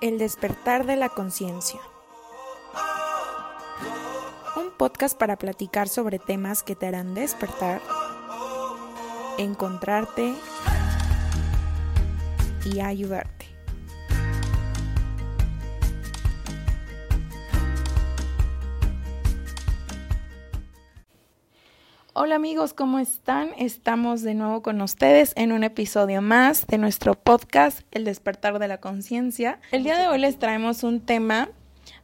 El despertar de la conciencia. Un podcast para platicar sobre temas que te harán despertar, encontrarte y ayudarte. Hola amigos, ¿cómo están? Estamos de nuevo con ustedes en un episodio más de nuestro podcast El despertar de la conciencia. El día de hoy les traemos un tema,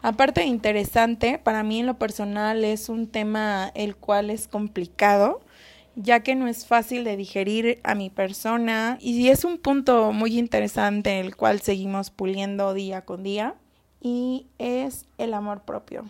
aparte de interesante, para mí en lo personal es un tema el cual es complicado, ya que no es fácil de digerir a mi persona y es un punto muy interesante el cual seguimos puliendo día con día y es el amor propio.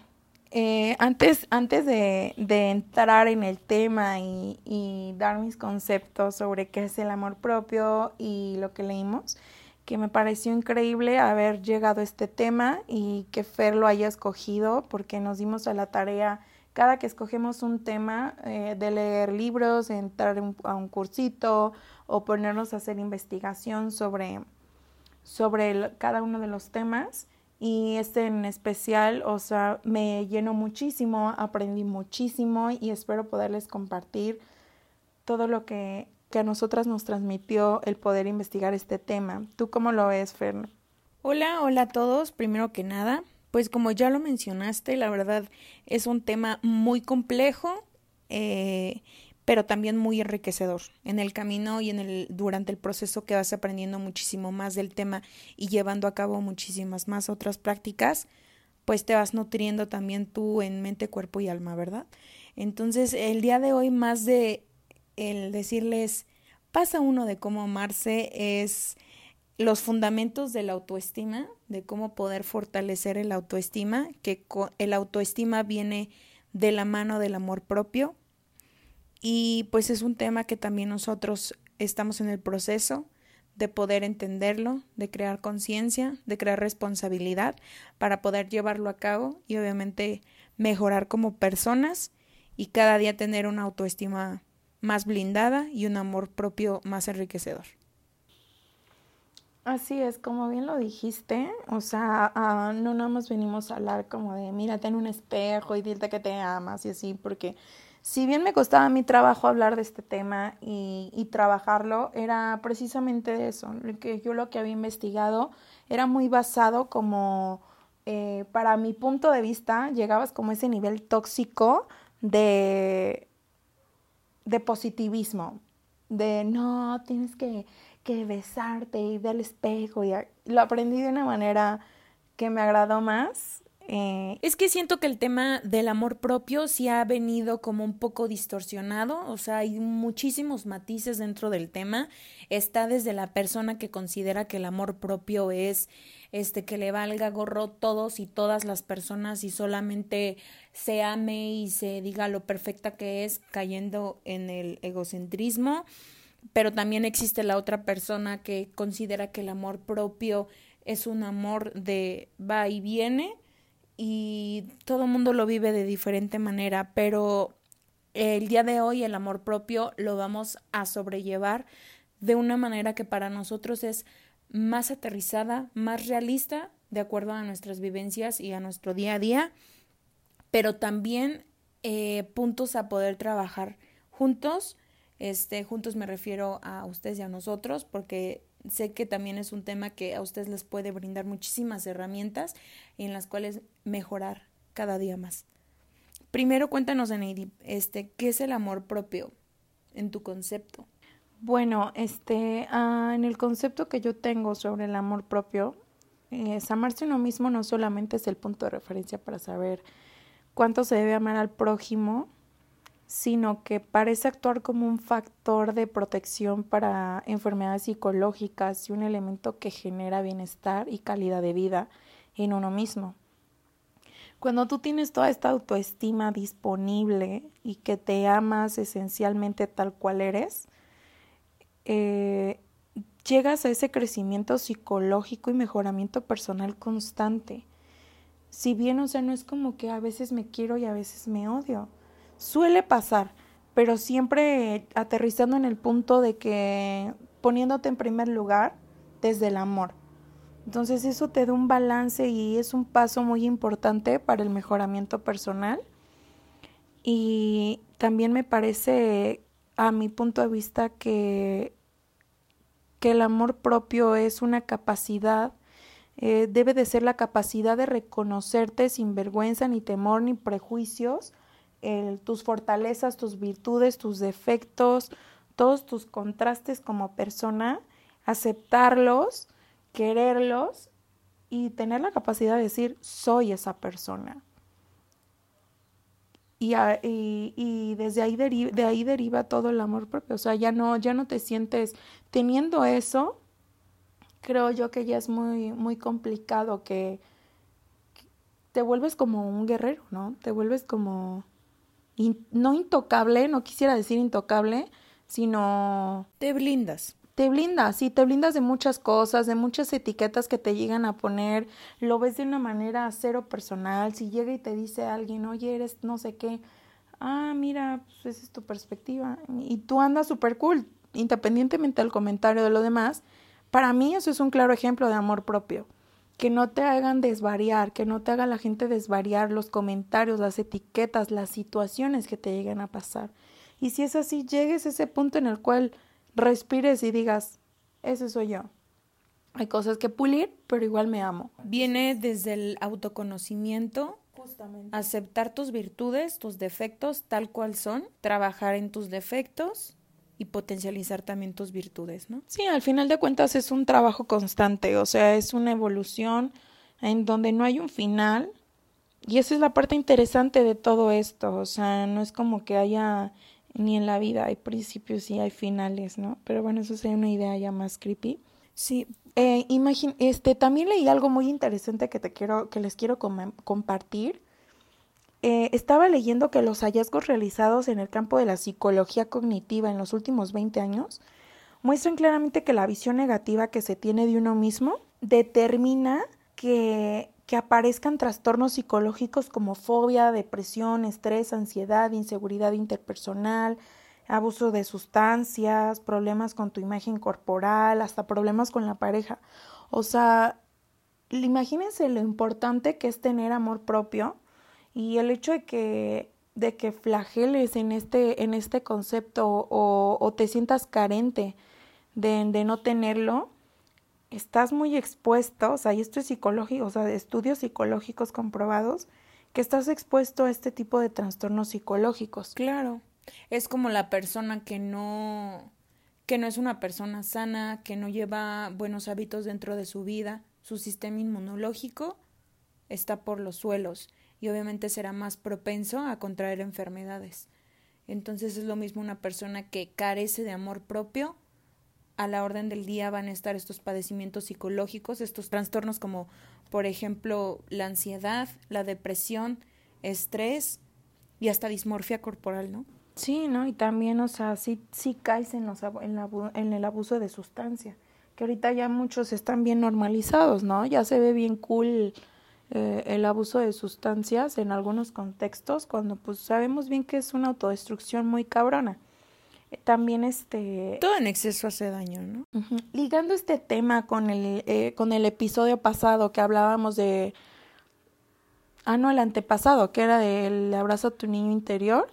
Eh, antes, antes de, entrar en el tema y, dar mis conceptos sobre qué es el amor propio y lo que leímos, que me pareció increíble haber llegado a este tema y que Fer lo haya escogido porque nos dimos a la tarea cada que escogemos un tema eh, de leer libros, entrar a un cursito o ponernos a hacer investigación sobre, sobre cada uno de los temas y este en especial, o sea, me llenó muchísimo, aprendí muchísimo y espero poderles compartir todo lo que, que a nosotras nos transmitió el poder investigar este tema. ¿Tú cómo lo ves, Fer? Hola, hola a todos. Primero que nada, pues como ya lo mencionaste, la verdad es un tema muy complejo. Eh, pero también muy enriquecedor en el camino y en el durante el proceso que vas aprendiendo muchísimo más del tema y llevando a cabo muchísimas más otras prácticas, pues te vas nutriendo también tú en mente, cuerpo y alma, ¿verdad? Entonces, el día de hoy más de el decirles pasa uno de cómo amarse es los fundamentos de la autoestima, de cómo poder fortalecer el autoestima, que el autoestima viene de la mano del amor propio, y pues es un tema que también nosotros estamos en el proceso de poder entenderlo, de crear conciencia, de crear responsabilidad para poder llevarlo a cabo y obviamente mejorar como personas y cada día tener una autoestima más blindada y un amor propio más enriquecedor. Así es, como bien lo dijiste, o sea, ah, no nada más venimos a hablar como de mírate en un espejo y dile que te amas y así, porque si bien me costaba mi trabajo hablar de este tema y, trabajarlo, era precisamente eso, que yo lo que había investigado era muy basado como, eh, para mi punto de vista, llegabas como a ese nivel tóxico de, de positivismo, de no, tienes que, que besarte y ver al espejo, y lo aprendí de una manera que me agradó más eh, es que siento que el tema del amor propio sí ha venido como un poco distorsionado, o sea, hay muchísimos matices dentro del tema. Está desde la persona que considera que el amor propio es este que le valga gorro todos y todas las personas y solamente se ame y se diga lo perfecta que es, cayendo en el egocentrismo. Pero también existe la otra persona que considera que el amor propio es un amor de va y viene y todo el mundo lo vive de diferente manera, pero el día de hoy el amor propio lo vamos a sobrellevar de una manera que para nosotros es más aterrizada, más realista, de acuerdo a nuestras vivencias y a nuestro día a día, pero también eh, puntos a poder trabajar juntos. Este, juntos me refiero a ustedes y a nosotros, porque sé que también es un tema que a ustedes les puede brindar muchísimas herramientas en las cuales mejorar cada día más. Primero cuéntanos, Aneidi, este, ¿qué es el amor propio en tu concepto? Bueno, este, ah, en el concepto que yo tengo sobre el amor propio, amarse uno mismo no solamente es el punto de referencia para saber cuánto se debe amar al prójimo, sino que parece actuar como un factor de protección para enfermedades psicológicas y un elemento que genera bienestar y calidad de vida en uno mismo. Cuando tú tienes toda esta autoestima disponible y que te amas esencialmente tal cual eres, eh, llegas a ese crecimiento psicológico y mejoramiento personal constante. Si bien, o sea, no es como que a veces me quiero y a veces me odio Suele pasar, pero siempre aterrizando en el punto de que poniéndote en primer lugar desde el amor. Entonces eso te da un balance y es un paso muy importante para el mejoramiento personal. Y también me parece, a mi punto de vista, que, que el amor propio es una capacidad, eh, debe de ser la capacidad de reconocerte sin vergüenza, ni temor, ni prejuicios, tus fortalezas, tus virtudes, tus defectos, todos tus contrastes como persona, aceptarlos quererlos y tener la capacidad de decir, soy esa persona. Y, desde ahí, de ahí deriva todo el amor propio. O sea, ya no, ya no te sientes teniendo eso. Creo yo que ya es muy, muy complicado que, te vuelves como un guerrero, ¿no? Te vuelves como no intocable, no quisiera decir intocable, sino te blindas. te blindas, sí, te blindas de muchas cosas, de muchas etiquetas que te llegan a poner, lo ves de una manera cero personal, si llega y te dice alguien, oye, eres no sé qué, ah, mira, pues esa es tu perspectiva, y tú andas súper cool, independientemente del comentario de lo demás, para mí eso es un claro ejemplo de amor propio, que no te hagan desvariar, que no te haga la gente desvariar los comentarios, las etiquetas, las situaciones que te llegan a pasar. Y si es así, llegues a ese punto en el cual respires y digas, ese soy yo. Hay cosas que pulir, pero igual me amo. Viene desde el autoconocimiento, Justamente. aceptar tus virtudes, tus defectos tal cual son, trabajar en tus defectos y potencializar también tus virtudes, ¿no? Sí, al final de cuentas es un trabajo constante, o sea, es una evolución en donde no hay un final. Y esa es la parte interesante de todo esto, o sea, no es como que haya ni en la vida hay principios y hay finales, ¿no? Pero bueno, eso sería una idea ya más creepy. Sí, eh, este, también leí algo muy interesante que te quiero, que les quiero compartir. Eh, estaba leyendo que los hallazgos realizados en el campo de la psicología cognitiva en los últimos 20 años muestran claramente que la visión negativa que se tiene de uno mismo determina que que aparezcan trastornos psicológicos como fobia, depresión, estrés, ansiedad, inseguridad interpersonal, abuso de sustancias, problemas con tu imagen corporal, hasta problemas con la pareja. O sea, imagínense lo importante que es tener amor propio y el hecho de que de que flageles en este en este concepto o, te sientas carente de, de no tenerlo estás muy expuesto, o sea, y esto es psicológico, o sea, de estudios psicológicos comprobados, que estás expuesto a este tipo de trastornos psicológicos. Claro. Es como la persona que no que no es una persona sana, que no lleva buenos hábitos dentro de su vida, su sistema inmunológico está por los suelos y obviamente será más propenso a contraer enfermedades. Entonces es lo mismo una persona que carece de amor propio a la orden del día van a estar estos padecimientos psicológicos, estos trastornos como por ejemplo la ansiedad, la depresión, estrés y hasta dismorfia corporal, ¿no? Sí, ¿no? Y también, o sea, sí, sí caes en, los, en, en el abuso de sustancia, que ahorita ya muchos están bien normalizados, ¿no? Ya se ve bien cool eh, el abuso de sustancias en algunos contextos, cuando pues sabemos bien que es una autodestrucción muy cabrona. También este todo en exceso hace daño no ligando este tema con el eh, con el episodio pasado que hablábamos de ah no el antepasado que era del abrazo a tu niño interior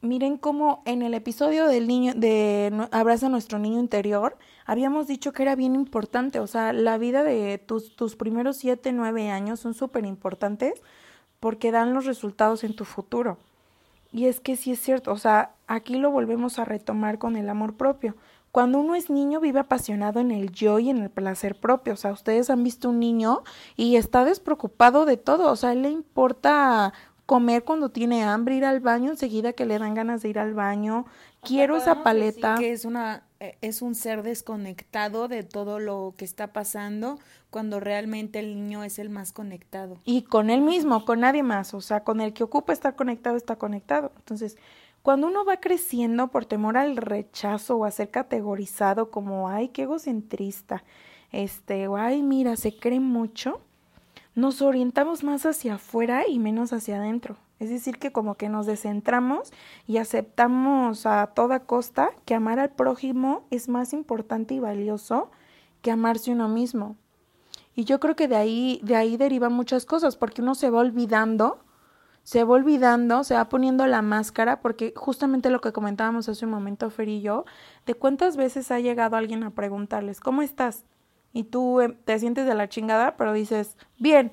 miren cómo en el episodio del niño de abraza a nuestro niño interior habíamos dicho que era bien importante o sea la vida de tus tus primeros siete nueve años son súper importantes porque dan los resultados en tu futuro y es que sí es cierto, o sea, aquí lo volvemos a retomar con el amor propio. Cuando uno es niño vive apasionado en el yo y en el placer propio. O sea, ustedes han visto un niño y está despreocupado de todo. O sea, le importa comer cuando tiene hambre, ir al baño enseguida que le dan ganas de ir al baño. Quiero esa paleta. Que es una eh, es un ser desconectado de todo lo que está pasando cuando realmente el niño es el más conectado. Y con él mismo, con nadie más, o sea, con el que ocupa estar conectado, está conectado. Entonces, cuando uno va creciendo por temor al rechazo o a ser categorizado como, ay, qué egocentrista, este, o ay, mira, se cree mucho, nos orientamos más hacia afuera y menos hacia adentro. Es decir, que como que nos descentramos y aceptamos a toda costa que amar al prójimo es más importante y valioso que amarse uno mismo. Y yo creo que de ahí, de ahí derivan muchas cosas, porque uno se va olvidando, se va olvidando, se va poniendo la máscara, porque justamente lo que comentábamos hace un momento, Fer y yo, de cuántas veces ha llegado alguien a preguntarles, ¿cómo estás? Y tú eh, te sientes de la chingada, pero dices, bien,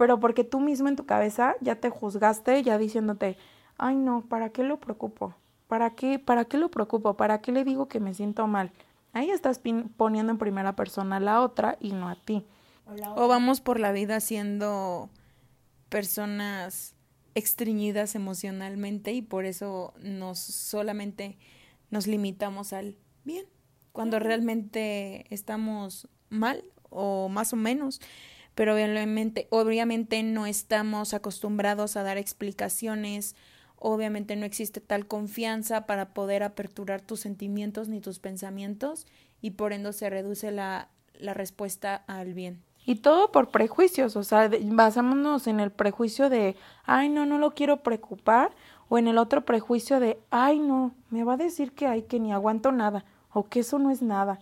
pero porque tú mismo en tu cabeza ya te juzgaste, ya diciéndote, ay no, ¿para qué lo preocupo? ¿Para qué, para qué lo preocupo? ¿Para qué le digo que me siento mal? Ahí estás poniendo en primera persona a la otra y no a ti. O vamos por la vida siendo personas extriñidas emocionalmente y por eso nos solamente nos limitamos al bien, cuando realmente estamos mal o más o menos pero obviamente, obviamente no estamos acostumbrados a dar explicaciones, obviamente no existe tal confianza para poder aperturar tus sentimientos ni tus pensamientos y por ende se reduce la, la respuesta al bien. Y todo por prejuicios, o sea, basámonos en el prejuicio de, ay, no, no lo quiero preocupar, o en el otro prejuicio de, ay, no, me va a decir que hay que ni aguanto nada, o que eso no es nada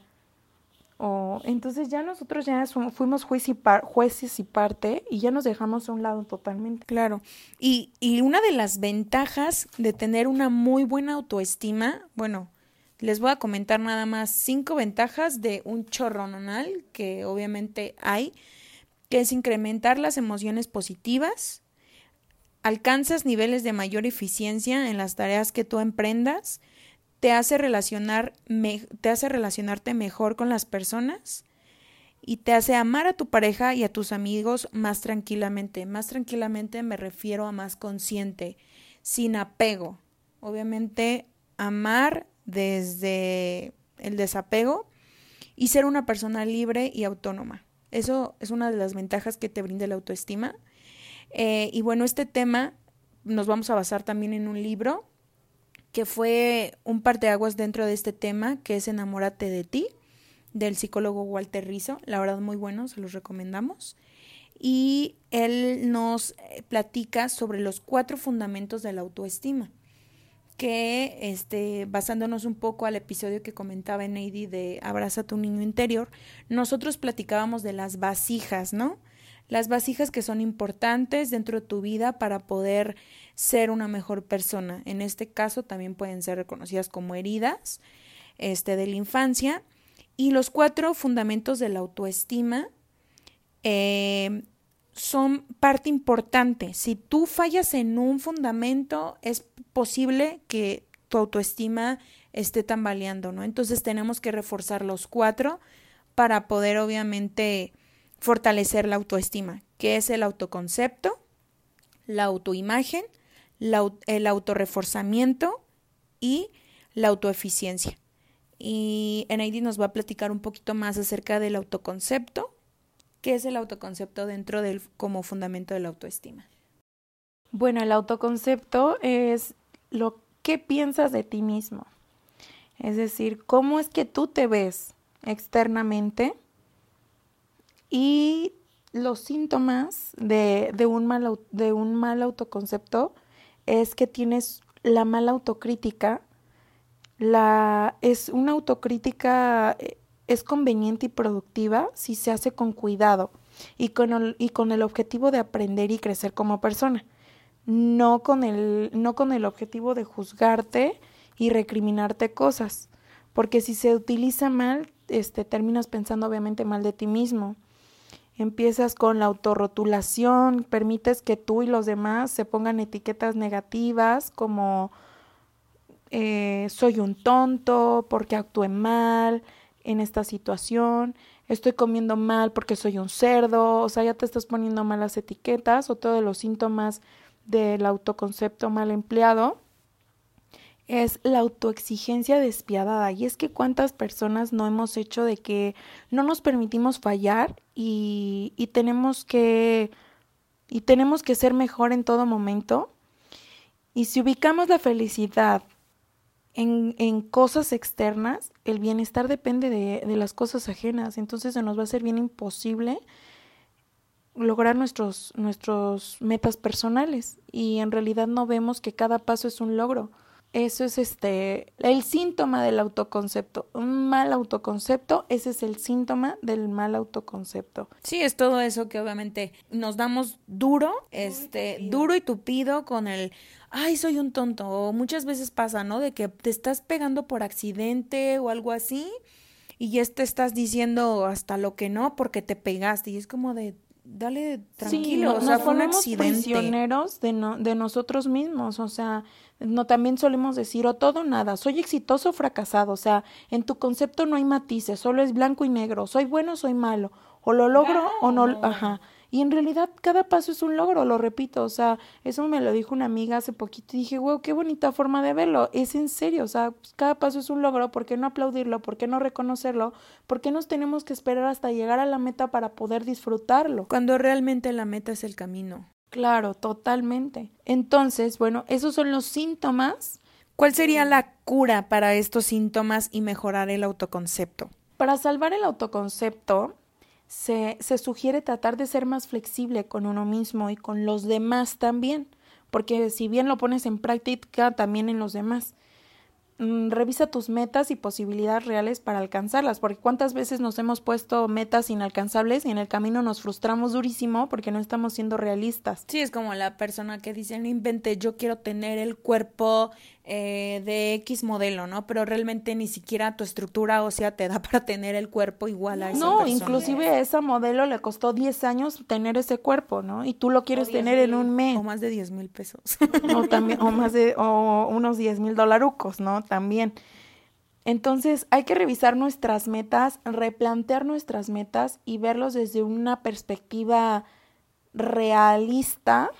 o entonces ya nosotros ya fuimos juez y jueces y parte y ya nos dejamos a un lado totalmente. Claro. Y, y una de las ventajas de tener una muy buena autoestima, bueno, les voy a comentar nada más cinco ventajas de un chorrononal que obviamente hay, que es incrementar las emociones positivas, alcanzas niveles de mayor eficiencia en las tareas que tú emprendas, te hace, relacionar te hace relacionarte mejor con las personas y te hace amar a tu pareja y a tus amigos más tranquilamente. Más tranquilamente me refiero a más consciente, sin apego. Obviamente, amar desde el desapego y ser una persona libre y autónoma. Eso es una de las ventajas que te brinda la autoestima. Eh, y bueno, este tema nos vamos a basar también en un libro que fue un parteaguas dentro de este tema, que es Enamórate de ti, del psicólogo Walter Rizzo. La verdad, muy bueno, se los recomendamos. Y él nos eh, platica sobre los cuatro fundamentos de la autoestima que este, basándonos un poco al episodio que comentaba en de Abraza tu niño interior, nosotros platicábamos de las vasijas, ¿no? Las vasijas que son importantes dentro de tu vida para poder ser una mejor persona. En este caso también pueden ser reconocidas como heridas este, de la infancia. Y los cuatro fundamentos de la autoestima eh, son parte importante. Si tú fallas en un fundamento, es posible que tu autoestima esté tambaleando, ¿no? Entonces tenemos que reforzar los cuatro para poder obviamente fortalecer la autoestima, que es el autoconcepto, la autoimagen, el autorreforzamiento y la autoeficiencia. Y Enaidi nos va a platicar un poquito más acerca del autoconcepto, que es el autoconcepto dentro del como fundamento de la autoestima. Bueno, el autoconcepto es lo que piensas de ti mismo. Es decir, cómo es que tú te ves externamente y los síntomas de, de, un, mal, de un mal autoconcepto es que tienes la mala autocrítica. La, es una autocrítica eh, es conveniente y productiva si se hace con cuidado y con el, y con el objetivo de aprender y crecer como persona, no con el, no con el objetivo de juzgarte y recriminarte cosas, porque si se utiliza mal, este, terminas pensando obviamente mal de ti mismo Empiezas con la autorrotulación, permites que tú y los demás se pongan etiquetas negativas como eh, soy un tonto porque actué mal en esta situación, estoy comiendo mal porque soy un cerdo, o sea, ya te estás poniendo malas etiquetas o todos los síntomas del autoconcepto mal empleado es la autoexigencia despiadada. Y es que cuántas personas no hemos hecho de que no nos permitimos fallar y, y tenemos que y tenemos que ser mejor en todo momento. Y si ubicamos la felicidad en, en cosas externas, el bienestar depende de, de, las cosas ajenas. Entonces se nos va a ser bien imposible lograr nuestros, nuestros metas personales y en realidad no vemos que cada paso es un logro. Eso es este el síntoma del autoconcepto. Un mal autoconcepto, ese es el síntoma del mal autoconcepto. Sí, es todo eso que obviamente nos damos duro, este, duro y tupido con el ay, soy un tonto. O muchas veces pasa, ¿no? De que te estás pegando por accidente o algo así y ya te estás diciendo hasta lo que no porque te pegaste y es como de dale tranquilo, o sea, fue un accidente. prisioneros de, no, de nosotros mismos, o sea, no también solemos decir o todo o nada, soy exitoso o fracasado, o sea, en tu concepto no hay matices, solo es blanco y negro, soy bueno o soy malo, o lo logro o no, ajá. Y en realidad cada paso es un logro, lo repito, o sea, eso me lo dijo una amiga hace poquito y dije, wow, qué bonita forma de verlo, es en serio, o sea, pues, cada paso es un logro, ¿por qué no aplaudirlo? ¿Por qué no reconocerlo? ¿Por qué nos tenemos que esperar hasta llegar a la meta para poder disfrutarlo? Cuando realmente la meta es el camino. Claro, totalmente. Entonces, bueno, esos son los síntomas. ¿Cuál sería la cura para estos síntomas y mejorar el autoconcepto? Para salvar el autoconcepto, se, se sugiere tratar de ser más flexible con uno mismo y con los demás también, porque si bien lo pones en práctica, también en los demás. Mm, revisa tus metas y posibilidades reales para alcanzarlas, porque cuántas veces nos hemos puesto metas inalcanzables y en el camino nos frustramos durísimo porque no estamos siendo realistas. Sí, es como la persona que dice, no invente, yo quiero tener el cuerpo eh, de X modelo, ¿no? Pero realmente ni siquiera tu estructura ósea te da para tener el cuerpo igual a esa No, inclusive a esa modelo le costó 10 años tener ese cuerpo, ¿no? Y tú lo quieres tener en un mes. O más de 10 mil pesos. o también, o más de, o unos 10 mil dolarucos, ¿no? También. Entonces hay que revisar nuestras metas, replantear nuestras metas y verlos desde una perspectiva realista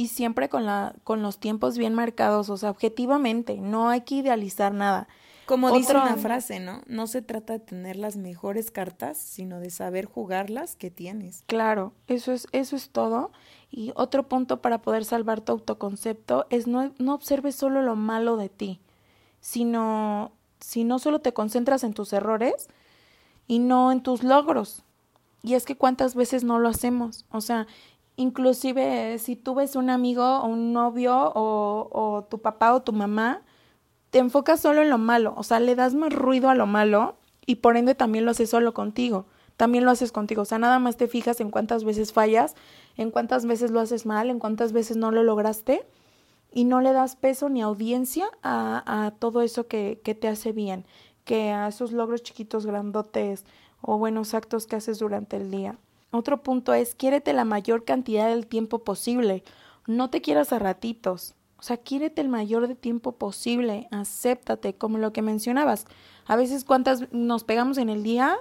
y siempre con, la, con los tiempos bien marcados, o sea, objetivamente, no hay que idealizar nada. Como dice una frase, ¿no? No se trata de tener las mejores cartas, sino de saber jugar las que tienes. Claro, eso es, eso es todo. Y otro punto para poder salvar tu autoconcepto es no, no observes solo lo malo de ti, sino si no solo te concentras en tus errores y no en tus logros. Y es que cuántas veces no lo hacemos. O sea, Inclusive si tú ves un amigo o un novio o, tu papá o tu mamá, te enfocas solo en lo malo, o sea, le das más ruido a lo malo y por ende también lo haces solo contigo, también lo haces contigo, o sea, nada más te fijas en cuántas veces fallas, en cuántas veces lo haces mal, en cuántas veces no lo lograste y no le das peso ni audiencia a, a todo eso que, que te hace bien, que a esos logros chiquitos, grandotes o buenos actos que haces durante el día. Otro punto es, quiérete la mayor cantidad del tiempo posible. No te quieras a ratitos. O sea, quiérete el mayor de tiempo posible. Acéptate, como lo que mencionabas. A veces cuántas nos pegamos en el día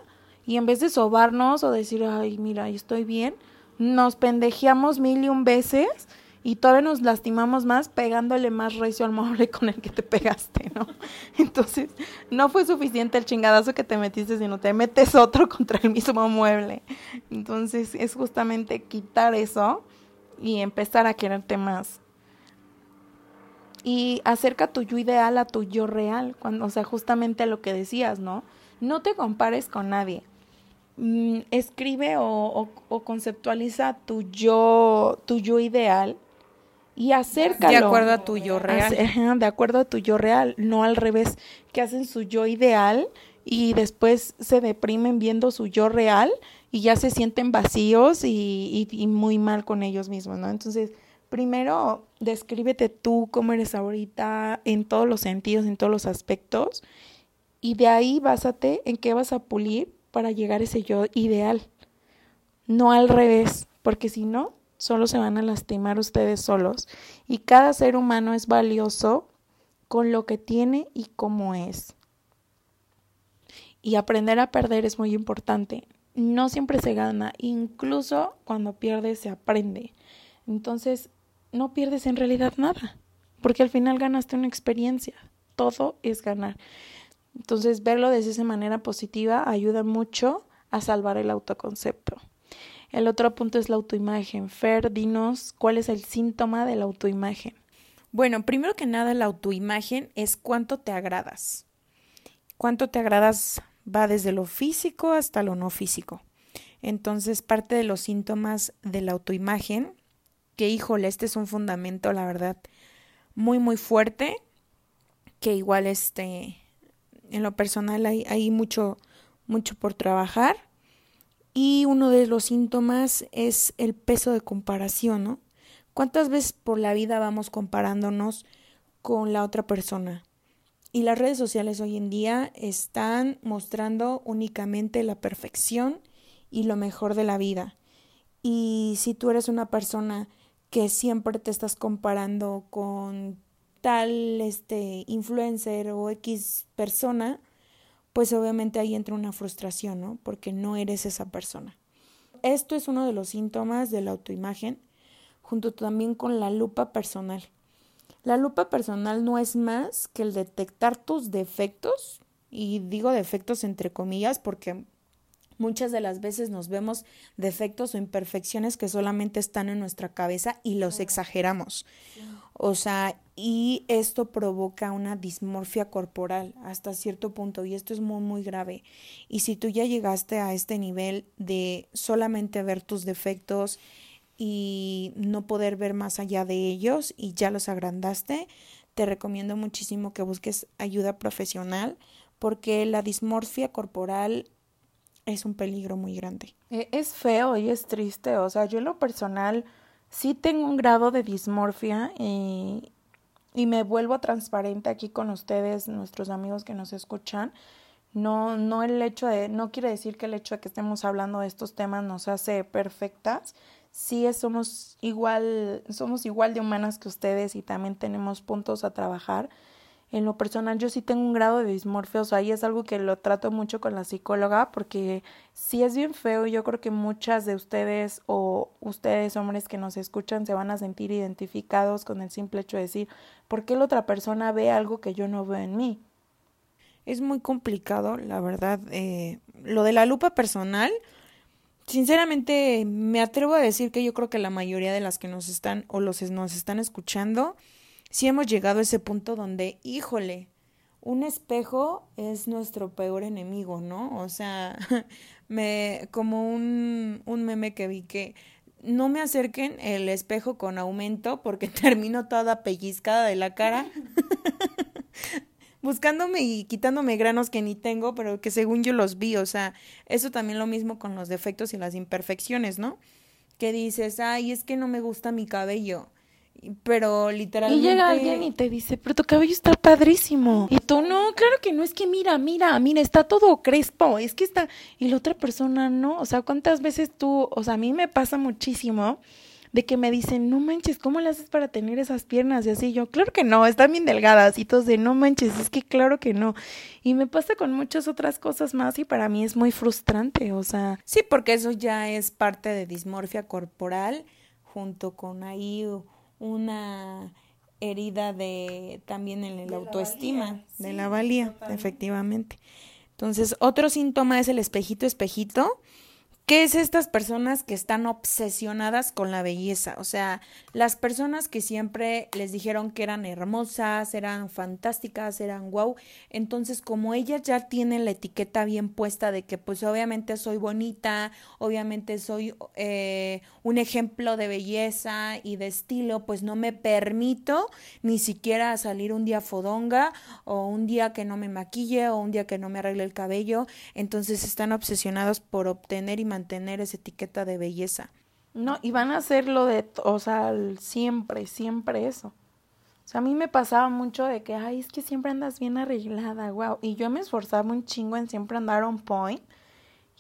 y en vez de sobarnos o decir, ay, mira, estoy bien, nos pendejeamos mil y un veces y todavía nos lastimamos más pegándole más recio al mueble con el que te pegaste, ¿no? Entonces, no fue suficiente el chingadazo que te metiste, sino te metes otro contra el mismo mueble. Entonces, es justamente quitar eso y empezar a quererte más. Y acerca tu yo ideal a tu yo real, cuando, o sea, justamente lo que decías, ¿no? No te compares con nadie. Mm, escribe o, o, conceptualiza tu yo, tu yo ideal y acércalo. De acuerdo a tu yo real. de acuerdo a tu yo real, no al revés, que hacen su yo ideal y después se deprimen viendo su yo real y ya se sienten vacíos y, y, muy mal con ellos mismos, ¿no? Entonces, primero, descríbete tú cómo eres ahorita en todos los sentidos, en todos los aspectos, y de ahí básate en qué vas a pulir para llegar a ese yo ideal, no al revés, porque si no, solo se van a lastimar ustedes solos. Y cada ser humano es valioso con lo que tiene y cómo es. Y aprender a perder es muy importante. No siempre se gana, incluso cuando pierdes se aprende. Entonces, no pierdes en realidad nada, porque al final ganaste una experiencia. Todo es ganar. Entonces, verlo de esa manera positiva ayuda mucho a salvar el autoconcepto. El otro punto es la autoimagen. Fer, dinos cuál es el síntoma de la autoimagen. Bueno, primero que nada, la autoimagen es cuánto te agradas. Cuánto te agradas va desde lo físico hasta lo no físico. Entonces, parte de los síntomas de la autoimagen, que híjole, este es un fundamento, la verdad, muy, muy fuerte, que igual este, en lo personal hay, hay mucho, mucho por trabajar. Y uno de los síntomas es el peso de comparación, ¿no? ¿Cuántas veces por la vida vamos comparándonos con la otra persona? Y las redes sociales hoy en día están mostrando únicamente la perfección y lo mejor de la vida. Y si tú eres una persona que siempre te estás comparando con tal este influencer o X persona, pues obviamente ahí entra una frustración, ¿no? Porque no eres esa persona. Esto es uno de los síntomas de la autoimagen, junto también con la lupa personal. La lupa personal no es más que el detectar tus defectos, y digo defectos entre comillas porque muchas de las veces nos vemos defectos o imperfecciones que solamente están en nuestra cabeza y los exageramos. O sea, y esto provoca una dismorfia corporal hasta cierto punto y esto es muy muy grave. Y si tú ya llegaste a este nivel de solamente ver tus defectos y no poder ver más allá de ellos y ya los agrandaste, te recomiendo muchísimo que busques ayuda profesional porque la dismorfia corporal es un peligro muy grande. E, es feo y es triste, o sea, yo en lo personal sí tengo un grado de dismorfia y, y me vuelvo transparente aquí con ustedes, nuestros amigos que nos escuchan. No, no el hecho de, no quiere decir que el hecho de que estemos hablando de estos temas nos hace perfectas, sí somos igual, somos igual de humanas que ustedes y también tenemos puntos a trabajar. En lo personal yo sí tengo un grado de dismorfia, o sea, y es algo que lo trato mucho con la psicóloga porque sí es bien feo y yo creo que muchas de ustedes o ustedes hombres que nos escuchan se van a sentir identificados con el simple hecho de decir, ¿por qué la otra persona ve algo que yo no veo en mí? Es muy complicado, la verdad. Eh, lo de la lupa personal, sinceramente me atrevo a decir que yo creo que la mayoría de las que nos están o los nos están escuchando, sí hemos llegado a ese punto donde, híjole, un espejo es nuestro peor enemigo, ¿no? O sea, me como un, un meme que vi que no me acerquen el espejo con aumento porque termino toda pellizcada de la cara. buscándome y quitándome granos que ni tengo, pero que según yo los vi, o sea, eso también lo mismo con los defectos y las imperfecciones, ¿no? Que dices, ay, es que no me gusta mi cabello. Pero literalmente. Y llega alguien y te dice, pero tu cabello está padrísimo. Y tú, no, claro que no, es que mira, mira, mira, está todo crespo, es que está. Y la otra persona no. O sea, ¿cuántas veces tú, o sea, a mí me pasa muchísimo de que me dicen, no manches, ¿cómo le haces para tener esas piernas? Y así yo, claro que no, están bien delgadas y todos de, no manches, es que claro que no. Y me pasa con muchas otras cosas más y para mí es muy frustrante, o sea. Sí, porque eso ya es parte de dismorfia corporal, junto con ahí una herida de también en el autoestima, de la valía, efectivamente. Entonces, otro síntoma es el espejito, espejito ¿Qué es estas personas que están obsesionadas con la belleza? O sea, las personas que siempre les dijeron que eran hermosas, eran fantásticas, eran wow. Entonces, como ellas ya tienen la etiqueta bien puesta de que pues obviamente soy bonita, obviamente soy eh, un ejemplo de belleza y de estilo, pues no me permito ni siquiera salir un día fodonga o un día que no me maquille o un día que no me arregle el cabello. Entonces están obsesionados por obtener y mantener mantener esa etiqueta de belleza. No, y van a hacerlo de, o sea, siempre, siempre eso. O sea, a mí me pasaba mucho de que, ay, es que siempre andas bien arreglada, wow. Y yo me esforzaba un chingo en siempre andar on point.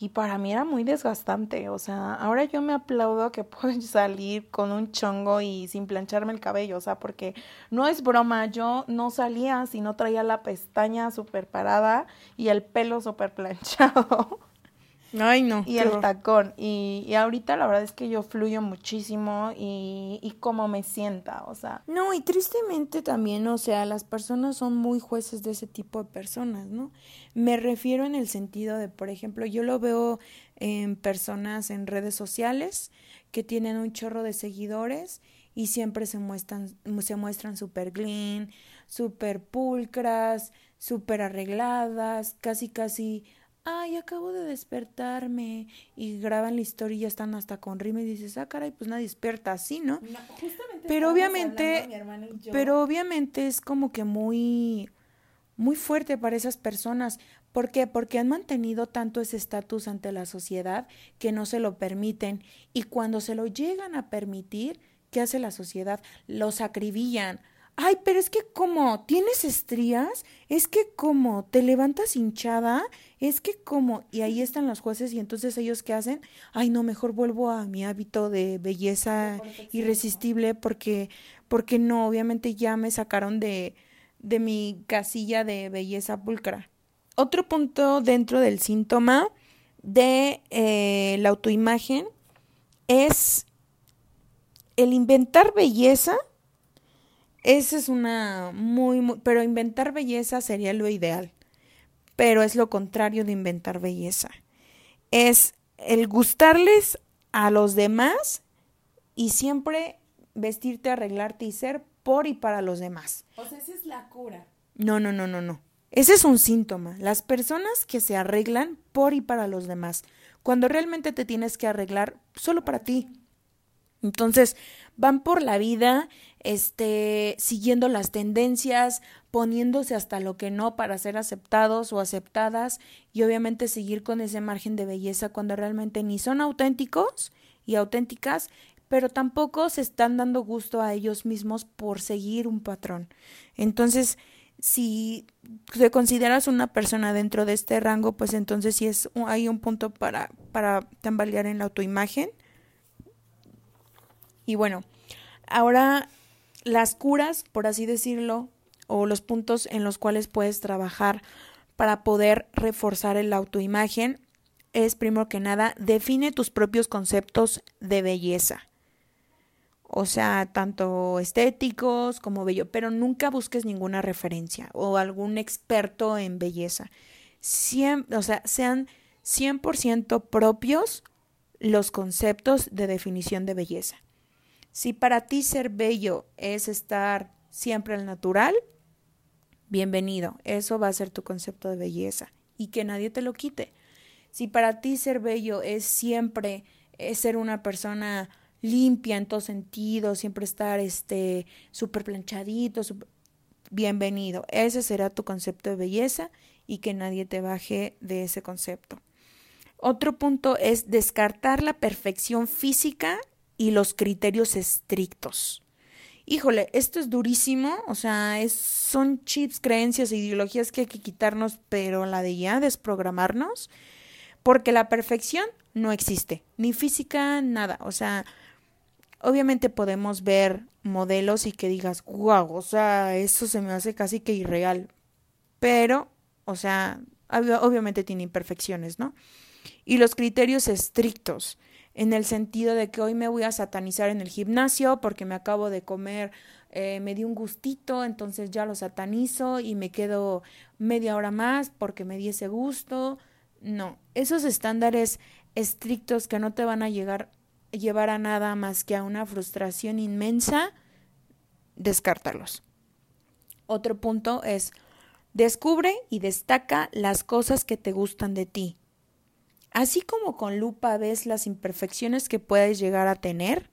Y para mí era muy desgastante. O sea, ahora yo me aplaudo que puedo salir con un chongo y sin plancharme el cabello. O sea, porque no es broma. Yo no salía si no traía la pestaña súper parada y el pelo súper planchado. Ay, no. Y el tacón. Y, y, ahorita la verdad es que yo fluyo muchísimo y, y cómo me sienta, o sea. No, y tristemente también, o sea, las personas son muy jueces de ese tipo de personas, ¿no? Me refiero en el sentido de, por ejemplo, yo lo veo en personas en redes sociales que tienen un chorro de seguidores y siempre se muestran, se muestran súper clean, súper pulcras, súper arregladas, casi casi ay, acabo de despertarme y graban la historia y ya están hasta con rima y dices, ah, caray, pues nadie despierta así, ¿no? pero obviamente, pero obviamente es como que muy, muy fuerte para esas personas. ¿Por qué? Porque han mantenido tanto ese estatus ante la sociedad que no se lo permiten y cuando se lo llegan a permitir, ¿qué hace la sociedad? Los acribillan ay, pero es que como tienes estrías, es que como te levantas hinchada, es que como, y ahí están los jueces y entonces ellos qué hacen, ay, no, mejor vuelvo a mi hábito de belleza irresistible porque, porque no, obviamente ya me sacaron de, de mi casilla de belleza pulcra. Otro punto dentro del síntoma de eh, la autoimagen es el inventar belleza esa es una muy, muy, pero inventar belleza sería lo ideal, pero es lo contrario de inventar belleza. Es el gustarles a los demás y siempre vestirte, arreglarte y ser por y para los demás. O sea, esa es la cura. No, no, no, no, no. Ese es un síntoma. Las personas que se arreglan por y para los demás, cuando realmente te tienes que arreglar solo para ti. Entonces, van por la vida este siguiendo las tendencias, poniéndose hasta lo que no para ser aceptados o aceptadas y obviamente seguir con ese margen de belleza cuando realmente ni son auténticos y auténticas, pero tampoco se están dando gusto a ellos mismos por seguir un patrón. Entonces, si te consideras una persona dentro de este rango, pues entonces sí es hay un punto para para tambalear en la autoimagen y bueno, ahora las curas, por así decirlo, o los puntos en los cuales puedes trabajar para poder reforzar el autoimagen es primero que nada define tus propios conceptos de belleza. O sea, tanto estéticos como bello, pero nunca busques ninguna referencia o algún experto en belleza. o sea, sean 100% propios los conceptos de definición de belleza. Si para ti ser bello es estar siempre al natural, bienvenido. Eso va a ser tu concepto de belleza y que nadie te lo quite. Si para ti ser bello es siempre ser una persona limpia en todo sentido, siempre estar este súper planchadito, bienvenido. Ese será tu concepto de belleza y que nadie te baje de ese concepto. Otro punto es descartar la perfección física y los criterios estrictos. Híjole, esto es durísimo, o sea, es, son chips, creencias e ideologías que hay que quitarnos, pero la de ya desprogramarnos, porque la perfección no existe, ni física, nada, o sea, obviamente podemos ver modelos y que digas, wow, o sea, eso se me hace casi que irreal, pero, o sea, obviamente tiene imperfecciones, ¿no? Y los criterios estrictos, en el sentido de que hoy me voy a satanizar en el gimnasio porque me acabo de comer, eh, me di un gustito, entonces ya lo satanizo y me quedo media hora más porque me di ese gusto. No, esos estándares estrictos que no te van a llegar, llevar a nada más que a una frustración inmensa, descártalos. Otro punto es, descubre y destaca las cosas que te gustan de ti. Así como con lupa ves las imperfecciones que puedes llegar a tener,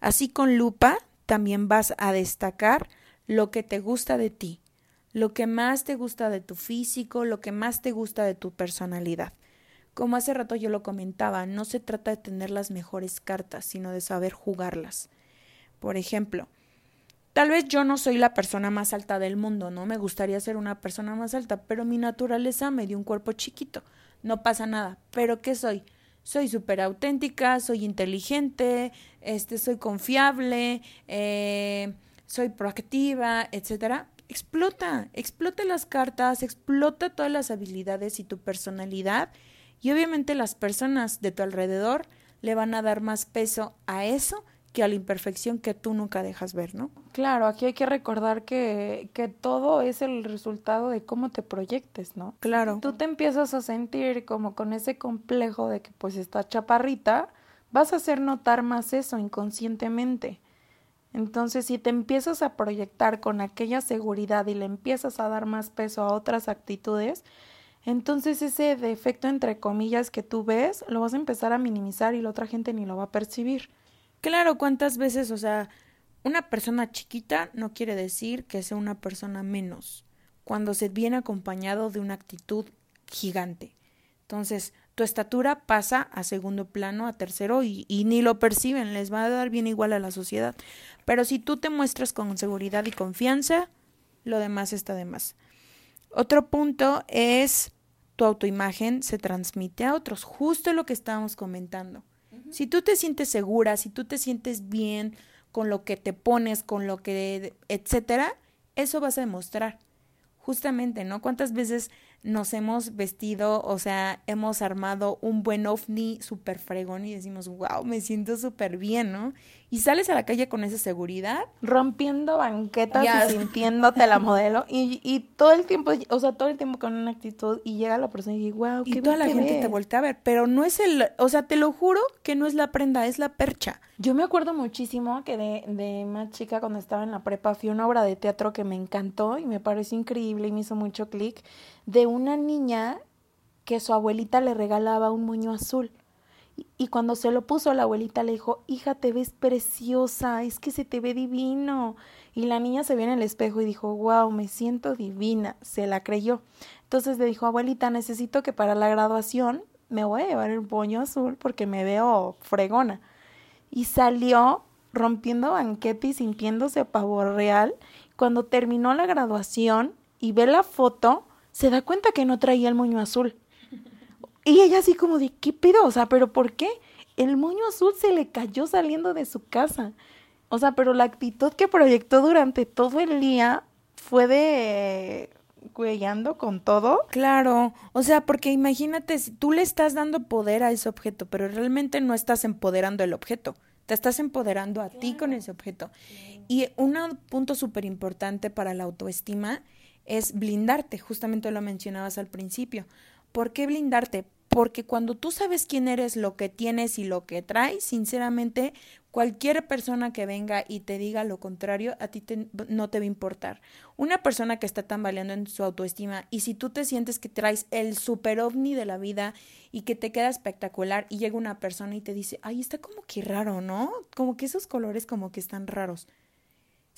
así con lupa también vas a destacar lo que te gusta de ti, lo que más te gusta de tu físico, lo que más te gusta de tu personalidad. Como hace rato yo lo comentaba, no se trata de tener las mejores cartas, sino de saber jugarlas. Por ejemplo, tal vez yo no soy la persona más alta del mundo, no me gustaría ser una persona más alta, pero mi naturaleza me dio un cuerpo chiquito no pasa nada. Pero ¿qué soy? Soy súper auténtica, soy inteligente, este, soy confiable, eh, soy proactiva, etcétera. Explota, explota las cartas, explota todas las habilidades y tu personalidad. Y obviamente las personas de tu alrededor le van a dar más peso a eso que a la imperfección que tú nunca dejas ver, ¿no? Claro, aquí hay que recordar que, que todo es el resultado de cómo te proyectes, ¿no? Claro. tú te empiezas a sentir como con ese complejo de que pues está chaparrita, vas a hacer notar más eso inconscientemente. Entonces, si te empiezas a proyectar con aquella seguridad y le empiezas a dar más peso a otras actitudes, Entonces ese defecto entre comillas que tú ves, lo vas a empezar a minimizar y la otra gente ni lo va a percibir. Claro, ¿cuántas veces, o sea, una persona chiquita no quiere decir que sea una persona menos, cuando se viene acompañado de una actitud gigante. Entonces, tu estatura pasa a segundo plano, a tercero, y, ni lo perciben, les va a dar bien igual a la sociedad. Pero si tú te muestras con seguridad y confianza, lo demás está de más. Otro punto es tu autoimagen se transmite a otros, justo lo que estábamos comentando. Si tú te sientes segura, si tú te sientes bien con lo que te pones, con lo que, etcétera, eso vas a demostrar. Justamente, ¿no? ¿Cuántas veces nos hemos vestido, o sea, hemos armado un buen ovni súper fregón y decimos, wow, me siento súper bien, ¿no? Y sales a la calle con esa seguridad. Rompiendo banquetas y sintiéndote la modelo. Y, y todo el tiempo, o sea, todo el tiempo con una actitud y llega la persona y dice, wow, qué Y toda la gente te voltea a ver, pero no es el, o sea, te lo juro que no es la prenda, es la percha. Yo me acuerdo muchísimo que de, de más chica cuando estaba en la prepa fui a una obra de teatro que me encantó y me pareció increíble y me hizo mucho clic de una niña que su abuelita le regalaba un moño azul. Y cuando se lo puso, la abuelita le dijo, hija, te ves preciosa, es que se te ve divino. Y la niña se vio en el espejo y dijo, wow, me siento divina. Se la creyó. Entonces le dijo, abuelita, necesito que para la graduación me voy a llevar el moño azul porque me veo fregona. Y salió rompiendo banquete y sintiéndose pavor real. Cuando terminó la graduación y ve la foto, se da cuenta que no traía el moño azul. Y ella así como de, ¿qué pedo? O sea, ¿pero por qué? El moño azul se le cayó saliendo de su casa. O sea, pero la actitud que proyectó durante todo el día fue de cuellando con todo. Claro, o sea, porque imagínate, si tú le estás dando poder a ese objeto, pero realmente no estás empoderando el objeto, te estás empoderando a ti con ese objeto. Y un punto súper importante para la autoestima es blindarte, justamente lo mencionabas al principio. ¿Por qué blindarte? Porque cuando tú sabes quién eres, lo que tienes y lo que traes, sinceramente, cualquier persona que venga y te diga lo contrario, a ti no te va a importar. Una persona que está tambaleando en su autoestima y si tú te sientes que traes el super ovni de la vida y que te queda espectacular y llega una persona y te dice, ay, está como que raro, ¿no? Como que esos colores como que están raros.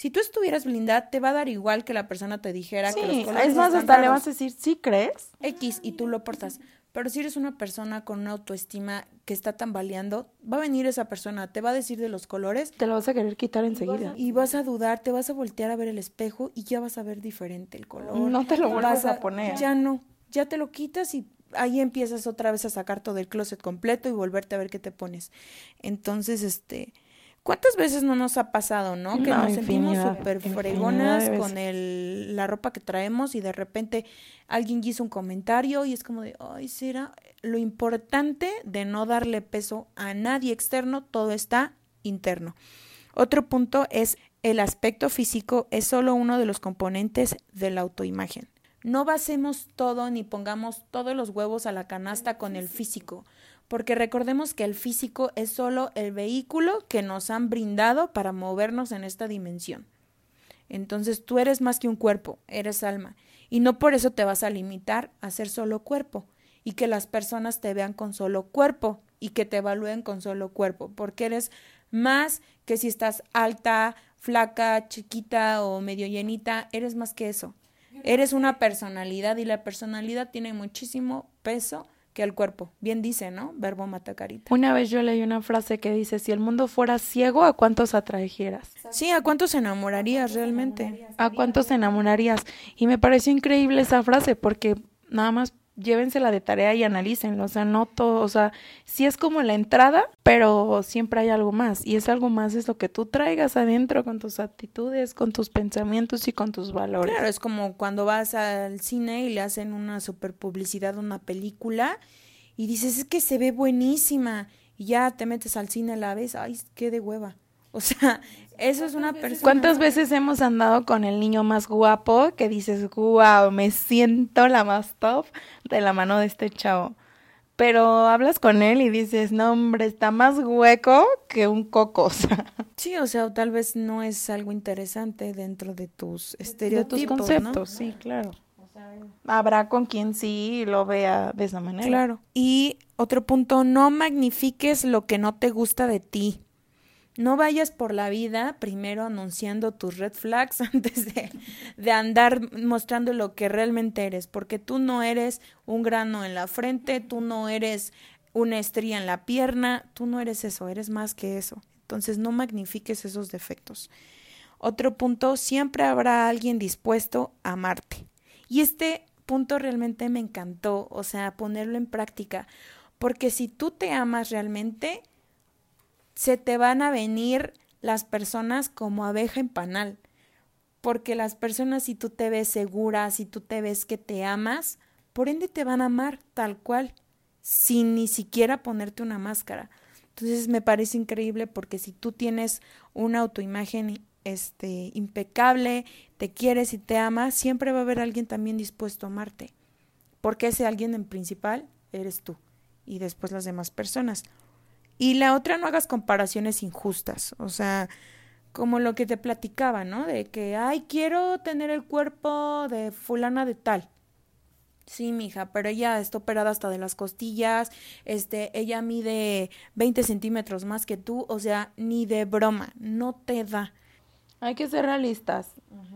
Si tú estuvieras blindada, te va a dar igual que la persona te dijera que los colores es más, hasta le vas a decir, ¿sí crees? X y tú lo portas. Pero si eres una persona con una autoestima que está tambaleando, va a venir esa persona, te va a decir de los colores. Te lo vas a querer quitar enseguida. Y vas a dudar, te vas a voltear a ver el espejo y ya vas a ver diferente el color. No te lo vuelvas a, a poner. Ya no, ya te lo quitas y ahí empiezas otra vez a sacar todo el closet completo y volverte a ver qué te pones. Entonces, este, ¿Cuántas veces no nos ha pasado, no? Que nos sentimos súper fregonas con el, la ropa que traemos y de repente alguien hizo un comentario y es como de, ay, será lo importante de no darle peso a nadie externo, todo está interno. Otro punto es el aspecto físico es solo uno de los componentes de la autoimagen. No basemos todo ni pongamos todos los huevos a la canasta con el físico porque recordemos que el físico es solo el vehículo que nos han brindado para movernos en esta dimensión. Entonces tú eres más que un cuerpo, eres alma, y no por eso te vas a limitar a ser solo cuerpo y que las personas te vean con solo cuerpo y que te evalúen con solo cuerpo, porque eres más que si estás alta, flaca, chiquita o medio llenita, eres más que eso. Eres una personalidad y la personalidad tiene muchísimo peso que el cuerpo. Bien dice, ¿no? Verbo mata carita. Una vez yo leí una frase que dice, si el mundo fuera ciego, ¿a cuántos atrajeras? Sí, ¿a cuántos enamorarías realmente? ¿A cuántos enamorarías? Y me pareció increíble esa frase porque nada más llévensela de tarea y analícenlo, o sea, no todo, o sea, sí es como la entrada, pero siempre hay algo más, y es algo más es lo que tú traigas adentro con tus actitudes, con tus pensamientos y con tus valores. Claro, es como cuando vas al cine y le hacen una super publicidad una película y dices, es que se ve buenísima, y ya te metes al cine, la ves, ay, qué de hueva. O sea, eso es una persona. ¿Cuántas veces hemos andado con el niño más guapo que dices, wow, me siento la más top de la mano de este chavo? Pero hablas con él y dices, no, hombre, está más hueco que un coco. Sí, o sea, tal vez no es algo interesante dentro de tus estereotipos. De tus conceptos, sí, claro. habrá con quien sí lo vea de esa manera. Claro. Y otro punto, no magnifiques lo que no te gusta de ti. No vayas por la vida primero anunciando tus red flags antes de, de, andar mostrando lo que realmente eres, porque tú no eres un grano en la frente, tú no eres una estría en la pierna, tú no eres eso, eres más que eso. Entonces no magnifiques esos defectos. Otro punto, siempre habrá alguien dispuesto a amarte. Y este punto realmente me encantó, o sea, ponerlo en práctica, porque si tú te amas realmente, se te van a venir las personas como abeja en panal. Porque las personas, si tú te ves segura, si tú te ves que te amas, por ende te van a amar tal cual, sin ni siquiera ponerte una máscara. Entonces me parece increíble porque si tú tienes una autoimagen este impecable, te quieres y te amas, siempre va a haber alguien también dispuesto a amarte. Porque ese alguien en principal eres tú y después las demás personas. Y la otra, no hagas comparaciones injustas, o sea, como lo que te platicaba, ¿no? De que, ay, quiero tener el cuerpo de fulana de tal. Sí, mija, pero ella está operada hasta de las costillas, este, ella mide 20 centímetros más que tú, o sea, ni de broma, no te da. Hay que ser realistas,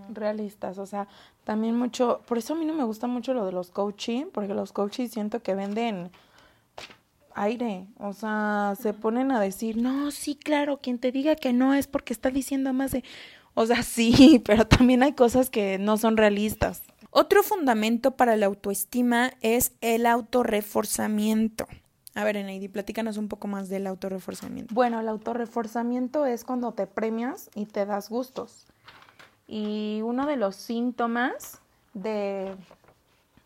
realistas, o sea, también mucho, por eso a mí no me gusta mucho lo de los coaching, porque los coaching siento que venden aire, o sea, se ponen a decir, no, sí, claro, quien te diga que no es porque está diciendo más de, o sea, sí, pero también hay cosas que no son realistas. Otro fundamento para la autoestima es el autorreforzamiento. A ver, Eneidi, platícanos un poco más del autorreforzamiento. Bueno, el autorreforzamiento es cuando te premias y te das gustos. Y uno de los síntomas de,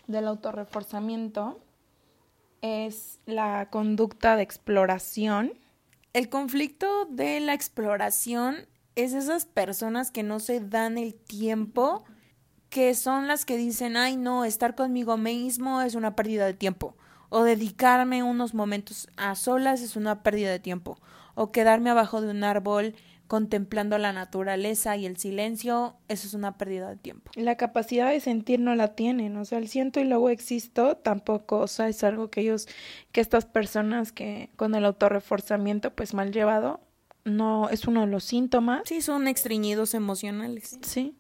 del autorreforzamiento es la conducta de exploración. El conflicto de la exploración es esas personas que no se dan el tiempo, que son las que dicen, ay no, estar conmigo mismo es una pérdida de tiempo, o dedicarme unos momentos a solas es una pérdida de tiempo, o quedarme abajo de un árbol contemplando la naturaleza y el silencio, eso es una pérdida de tiempo. La capacidad de sentir no la tienen, o sea, el siento y luego existo tampoco, o sea, es algo que ellos, que estas personas que con el autorreforzamiento pues mal llevado, no es uno de los síntomas. Sí, son extriñidos emocionales. Sí.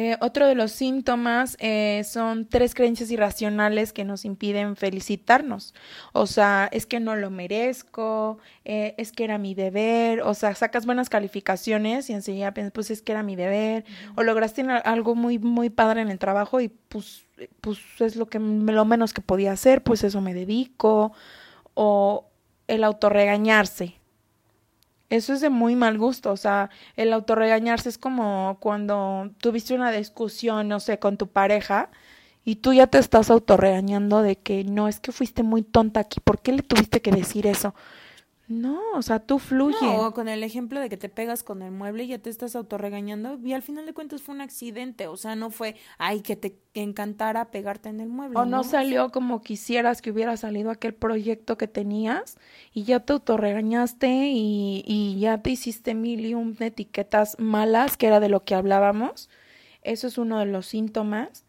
Eh, otro de los síntomas eh, son tres creencias irracionales que nos impiden felicitarnos. O sea, es que no lo merezco, eh, es que era mi deber, o sea, sacas buenas calificaciones y enseguida piensas, pues es que era mi deber, o lograste algo muy, muy padre en el trabajo y pues, pues es lo, que, lo menos que podía hacer, pues eso me dedico, o el autorregañarse. Eso es de muy mal gusto, o sea, el autorregañarse es como cuando tuviste una discusión, no sé, con tu pareja y tú ya te estás autorregañando de que no, es que fuiste muy tonta aquí, ¿por qué le tuviste que decir eso? No, o sea, tú fluye. No, con el ejemplo de que te pegas con el mueble y ya te estás autorregañando y al final de cuentas fue un accidente, o sea, no fue, ay, que te encantara pegarte en el mueble. O no, salió como quisieras que hubiera salido aquel proyecto que tenías y ya te autorregañaste y, y ya te hiciste mil y un etiquetas malas, que era de lo que hablábamos. Eso es uno de los síntomas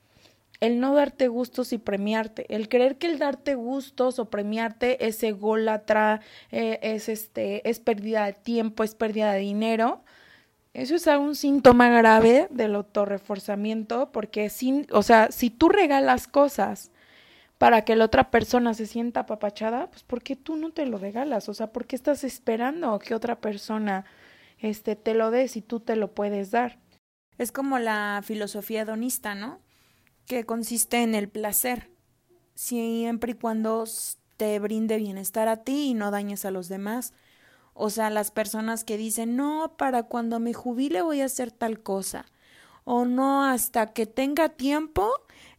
el no darte gustos y premiarte, el creer que el darte gustos o premiarte es ególatra, eh, es este, es pérdida de tiempo, es pérdida de dinero. Eso es un síntoma grave del autorreforzamiento, porque sin, o sea, si tú regalas cosas para que la otra persona se sienta apapachada, pues ¿por qué tú no te lo regalas? O sea, ¿por qué estás esperando que otra persona este te lo dé si tú te lo puedes dar? Es como la filosofía hedonista, ¿no? Que consiste en el placer, siempre y cuando te brinde bienestar a ti y no dañes a los demás. O sea, las personas que dicen, no, para cuando me jubile voy a hacer tal cosa. O no, hasta que tenga tiempo,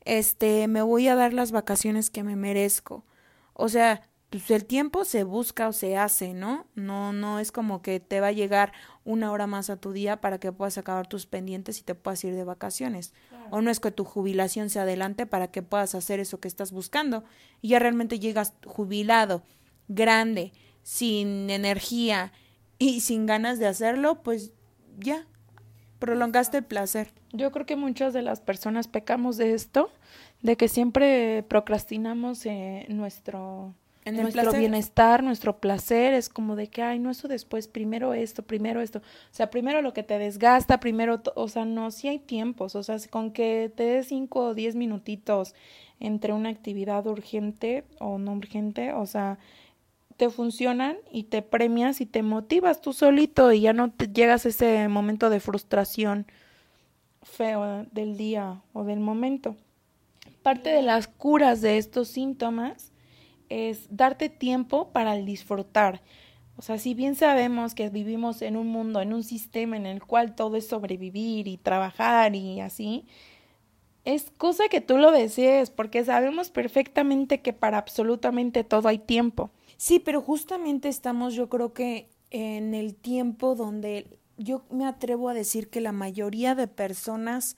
este, me voy a dar las vacaciones que me merezco. O sea, pues el tiempo se busca o se hace, ¿no? No, no es como que te va a llegar una hora más a tu día para que puedas acabar tus pendientes y te puedas ir de vacaciones. O no es que tu jubilación se adelante para que puedas hacer eso que estás buscando. Y ya realmente llegas jubilado, grande, sin energía y sin ganas de hacerlo, pues ya, prolongaste el placer. Yo creo que muchas de las personas pecamos de esto de que siempre procrastinamos eh, nuestro En nuestro bienestar, nuestro placer, es como de que, ay, no, eso después, primero esto, primero esto. O sea, primero lo que te desgasta, primero, o sea, no, sí hay tiempos, o sea, con que te des cinco o diez minutitos entre una actividad urgente o no urgente, o sea, te funcionan y te premias y te motivas tú solito y ya no te llegas a ese momento de frustración feo del día o del momento. Parte de las curas de estos síntomas es darte tiempo para el disfrutar. O sea, si bien sabemos que vivimos en un mundo, en un sistema en el cual todo es sobrevivir y trabajar y así, es cosa que tú lo desees, porque sabemos perfectamente que para absolutamente todo hay tiempo. Sí, pero justamente estamos, yo creo que en el tiempo donde yo me atrevo a decir que la mayoría de personas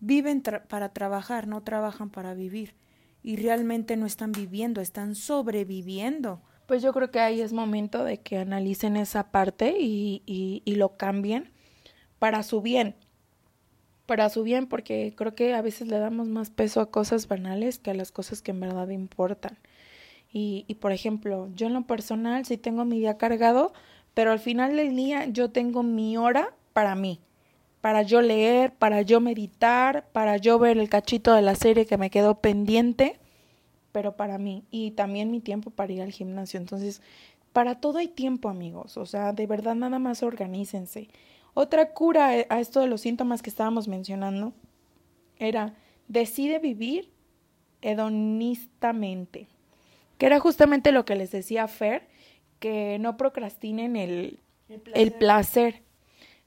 viven para trabajar, no trabajan para vivir. Y realmente no están viviendo, están sobreviviendo. Pues yo creo que ahí es momento de que analicen esa parte y, y, y lo cambien para su bien. Para su bien, porque creo que a veces le damos más peso a cosas banales que a las cosas que en verdad importan. Y, y por ejemplo, yo en lo personal sí tengo mi día cargado, pero al final del día yo tengo mi hora para mí, para yo leer, para yo meditar, para yo ver el cachito de la serie que me quedó pendiente, pero para mí y también mi tiempo para ir al gimnasio. Entonces, para todo hay tiempo, amigos. O sea, de verdad nada más organícense. Otra cura eh, a esto de los síntomas que estábamos mencionando era decide vivir hedonistamente, que era justamente lo que les decía Fer, que no procrastinen el, el placer.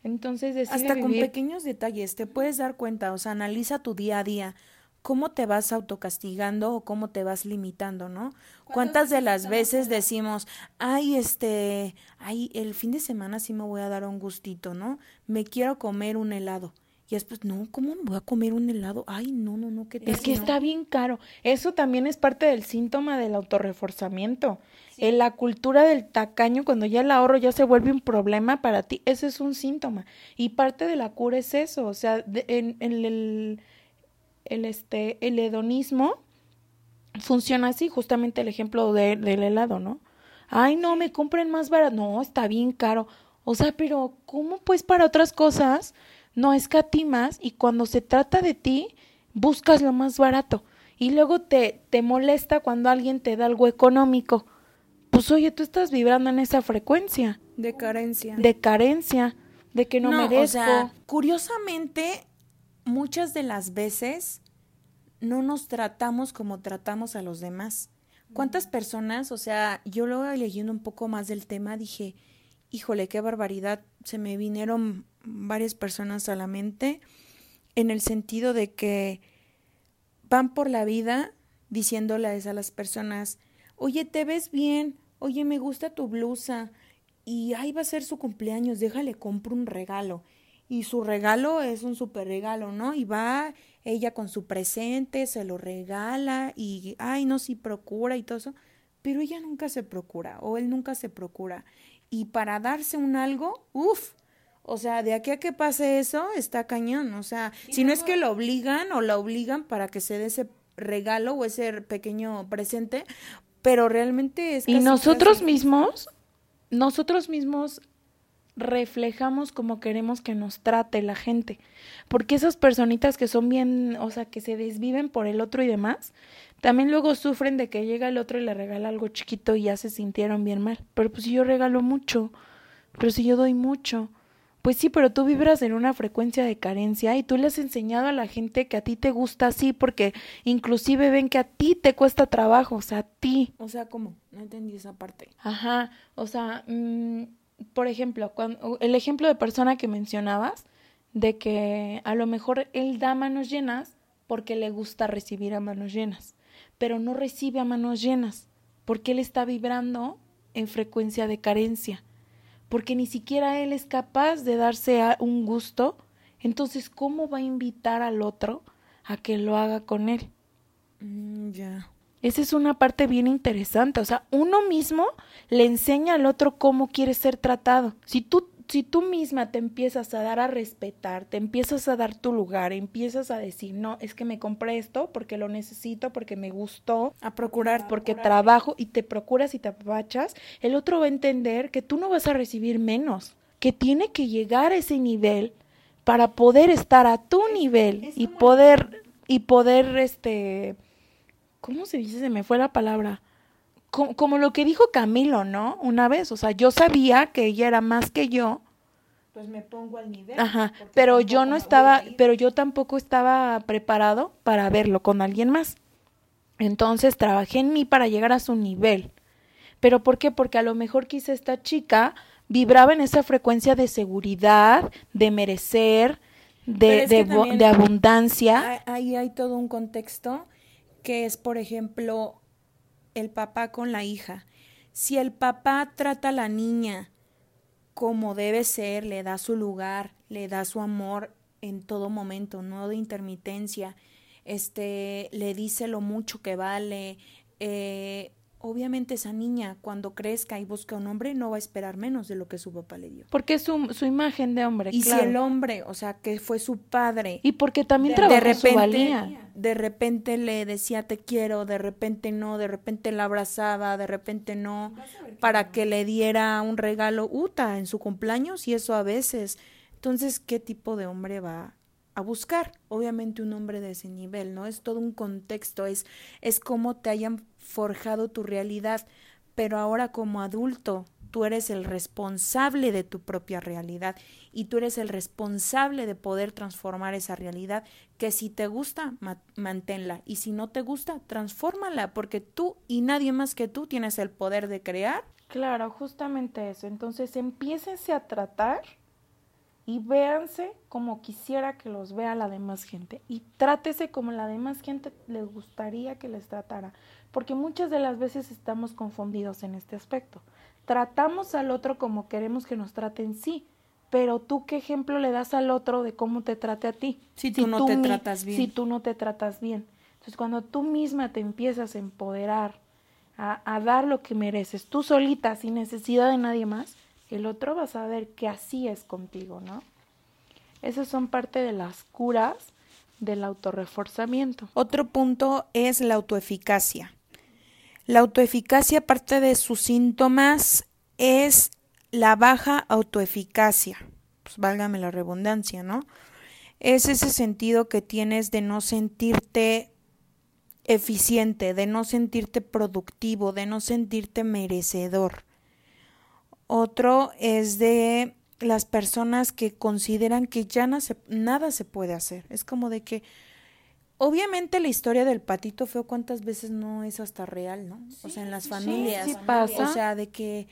Entonces, decide Hasta con pequeños detalles te puedes dar cuenta, o sea, analiza tu día a día, cómo te vas autocastigando o cómo te vas limitando, ¿no? ¿Cuántas de las veces decimos, ay, este, ay, el fin de semana sí me voy a dar un gustito, ¿no? Me quiero comer un helado. Y después, no, ¿cómo me voy a comer un helado? Ay, no, no, no, ¿qué tal Es que no? está bien caro. Eso también es parte del síntoma del autorreforzamiento. En la cultura del tacaño, cuando ya el ahorro ya se vuelve un problema para ti, ese es un síntoma. Y parte de la cura es eso. O sea, de- en, en el, el, este, el hedonismo funciona así, justamente el ejemplo de- del helado, ¿no? Ay, no, me compren más barato. No, está bien caro. O sea, pero ¿cómo pues para otras cosas no escatimas y cuando se trata de ti buscas lo más barato? Y luego te, te molesta cuando alguien te da algo económico. Pues oye, tú estás vibrando en esa frecuencia De carencia. de carencia, de que no, merezco. O sea, curiosamente, muchas de las veces no nos tratamos como tratamos a los demás. ¿Cuántas personas, o sea, yo luego leyendo un poco más del tema dije, híjole, qué barbaridad, se me vinieron varias personas a la mente en el sentido de que van por la vida diciéndoles a las personas, oye, te ves bien, oye, me gusta tu blusa, y ahí va a ser su cumpleaños, déjale, compro un regalo. Y su regalo es un super regalo, ¿no? Y va ella con su presente, se lo regala y, ay, no, sí procura y todo eso. Pero ella nunca se procura o él nunca se procura. Y para darse un algo, uff, o sea, de aquí a que pase eso, está cañón. O sea, si no es que lo obligan o la obligan para que se dé ese regalo o ese pequeño presente, pero realmente es y nosotros casi- mismos, nosotros mismos reflejamos como queremos que nos trate la gente. Porque esas personitas que son bien, o sea, que se desviven por el otro y demás, también luego sufren de que llega el otro y le regala algo chiquito y ya se sintieron bien mal. Pero pues si yo regalo mucho, pero si yo doy mucho. Pues sí, pero tú vibras en una frecuencia de carencia y tú le has enseñado a la gente que a ti te gusta así porque inclusive ven que a ti te cuesta trabajo, o sea, a ti. O sea, ¿cómo? No entendí esa parte. Ajá, o sea, mm, por ejemplo, cuando, el ejemplo de persona que mencionabas, de que a lo mejor él da manos llenas porque le gusta recibir a manos llenas, pero no recibe a manos llenas porque él está vibrando en frecuencia de carencia, porque ni siquiera él es capaz de darse a un gusto, entonces ¿cómo va a invitar al otro a que lo haga con él? Mm, ya. Esa es una parte bien interesante. O sea, uno mismo le enseña al otro cómo quiere ser tratado. Si tú si tú misma te empiezas a dar a respetar, te empiezas a dar tu lugar, empiezas a decir, no, es que me compré esto porque lo necesito, porque me gustó, a procurar, porque trabajo y te procuras y te apachas, el otro va a entender que tú no vas a recibir menos, que tiene que llegar a ese nivel para poder estar a tu nivel y poder y poder este ¿cómo se dice? Se me fue la palabra. Como, lo que dijo Camilo, ¿no? Una vez, o sea, yo sabía que ella era más que yo. Pues me pongo al nivel. Ajá, pero yo no estaba, pero yo tampoco estaba preparado para verlo con alguien más. Entonces trabajé en mí para llegar a su nivel. ¿Pero por qué? Porque a lo mejor quizá esta chica vibraba en esa frecuencia de seguridad, de merecer, de, de, de abundancia. Ahí hay todo un contexto que es, por ejemplo, el papá con la hija. Si el papá trata a la niña como debe ser, le da su lugar, le da su amor en todo momento, no de intermitencia, este, le dice lo mucho que vale, eh, obviamente esa niña cuando crezca y busca un hombre no va a esperar menos de lo que su papá le dio. Porque es su, su imagen de hombre. Y si el hombre, o sea, que fue su padre. Y porque también de, de repente, De repente le decía te quiero, de repente no, de repente la abrazaba, de repente no, para que le diera un regalo uta en su cumpleaños y eso a veces. Entonces, ¿qué tipo de hombre va a buscar? Obviamente un hombre de ese nivel, ¿no? Es todo un contexto, es, es cómo te hayan forjado tu realidad, pero ahora como adulto tú eres el responsable de tu propia realidad y tú eres el responsable de poder transformar esa realidad que si te gusta, manténla y si no te gusta, transfórmala porque tú y nadie más que tú tienes el poder de crear. Claro, justamente eso. Entonces empiécense a tratar y véanse como quisiera que los vea la demás gente y trátese como la demás gente les gustaría que les tratara, porque muchas de las veces estamos confundidos en este aspecto. Tratamos al otro como queremos que nos traten, sí, pero tú qué ejemplo le das al otro de cómo te trate a ti. Si tú no te tratas bien. Si tú no te tratas bien. Entonces, cuando tú misma te empiezas a empoderar, a, a dar lo que mereces, tú solita, sin necesidad de nadie más, el otro va a saber que así es contigo, ¿no? Esas son parte de las curas del autorreforzamiento. Otro punto es la autoeficacia. La autoeficacia, parte de sus síntomas, es la baja autoeficacia. Pues válgame la redundancia, ¿no? Es ese sentido que tienes de no sentirte eficiente, de no sentirte productivo, de no sentirte merecedor. Otro es de las personas que consideran que ya nada se puede hacer. Es como de que, obviamente la historia del patito feo cuántas veces no es hasta real, ¿no? o sea, en las familias. pasa. O sea, de que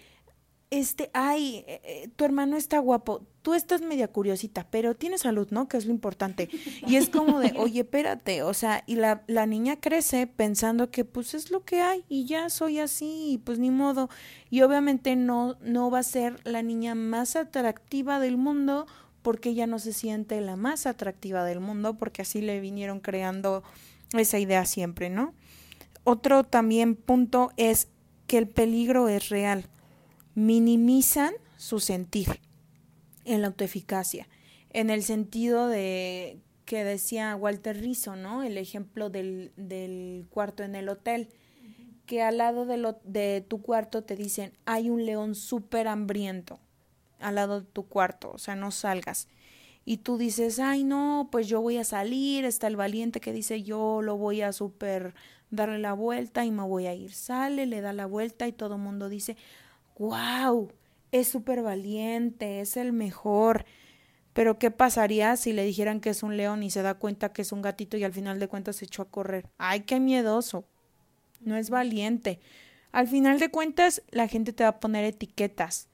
este, ay, eh, eh, tu hermano está guapo, tú estás media curiosita, pero tiene salud, ¿no? Que es lo importante. Y es como de, oye, espérate, o sea, y la, la niña crece pensando que pues es lo que hay y ya soy así y pues ni modo. Y obviamente no, no va a ser la niña más atractiva del mundo porque ella no se siente la más atractiva del mundo porque así le vinieron creando esa idea siempre, ¿no? Otro también punto es que el peligro es real minimizan su sentir en la autoeficacia, en el sentido de que decía Walter Rizzo, ¿no? El ejemplo del, del cuarto en el hotel, que al lado de, de tu cuarto te dicen, hay un león súper hambriento al lado de tu cuarto, o sea, no salgas. Y tú dices, ay, no, pues yo voy a salir, está el valiente que dice, yo lo voy a súper darle la vuelta y me voy a ir. Sale, le da la vuelta y todo el mundo dice, wow, es súper valiente, es el mejor. Pero ¿qué pasaría si le dijeran que es un león y se da cuenta que es un gatito y al final de cuentas se echó a correr? Ay, qué miedoso. No es valiente. Al final de cuentas la gente te va a poner etiquetas,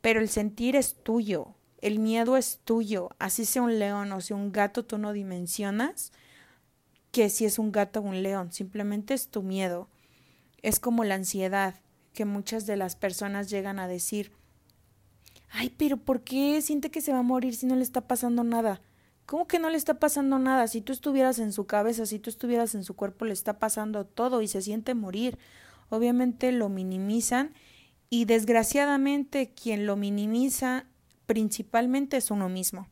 pero el sentir es tuyo, el miedo es tuyo. Así sea un león o sea un gato, tú no dimensionas que si es un gato o un león, simplemente es tu miedo. Es como la ansiedad que muchas de las personas llegan a decir, ay, pero ¿por qué siente que se va a morir si no le está pasando nada? ¿Cómo que no le está pasando nada? Si tú estuvieras en su cabeza, si tú estuvieras en su cuerpo, le está pasando todo y se siente morir. Obviamente lo minimizan y desgraciadamente quien lo minimiza principalmente es uno mismo.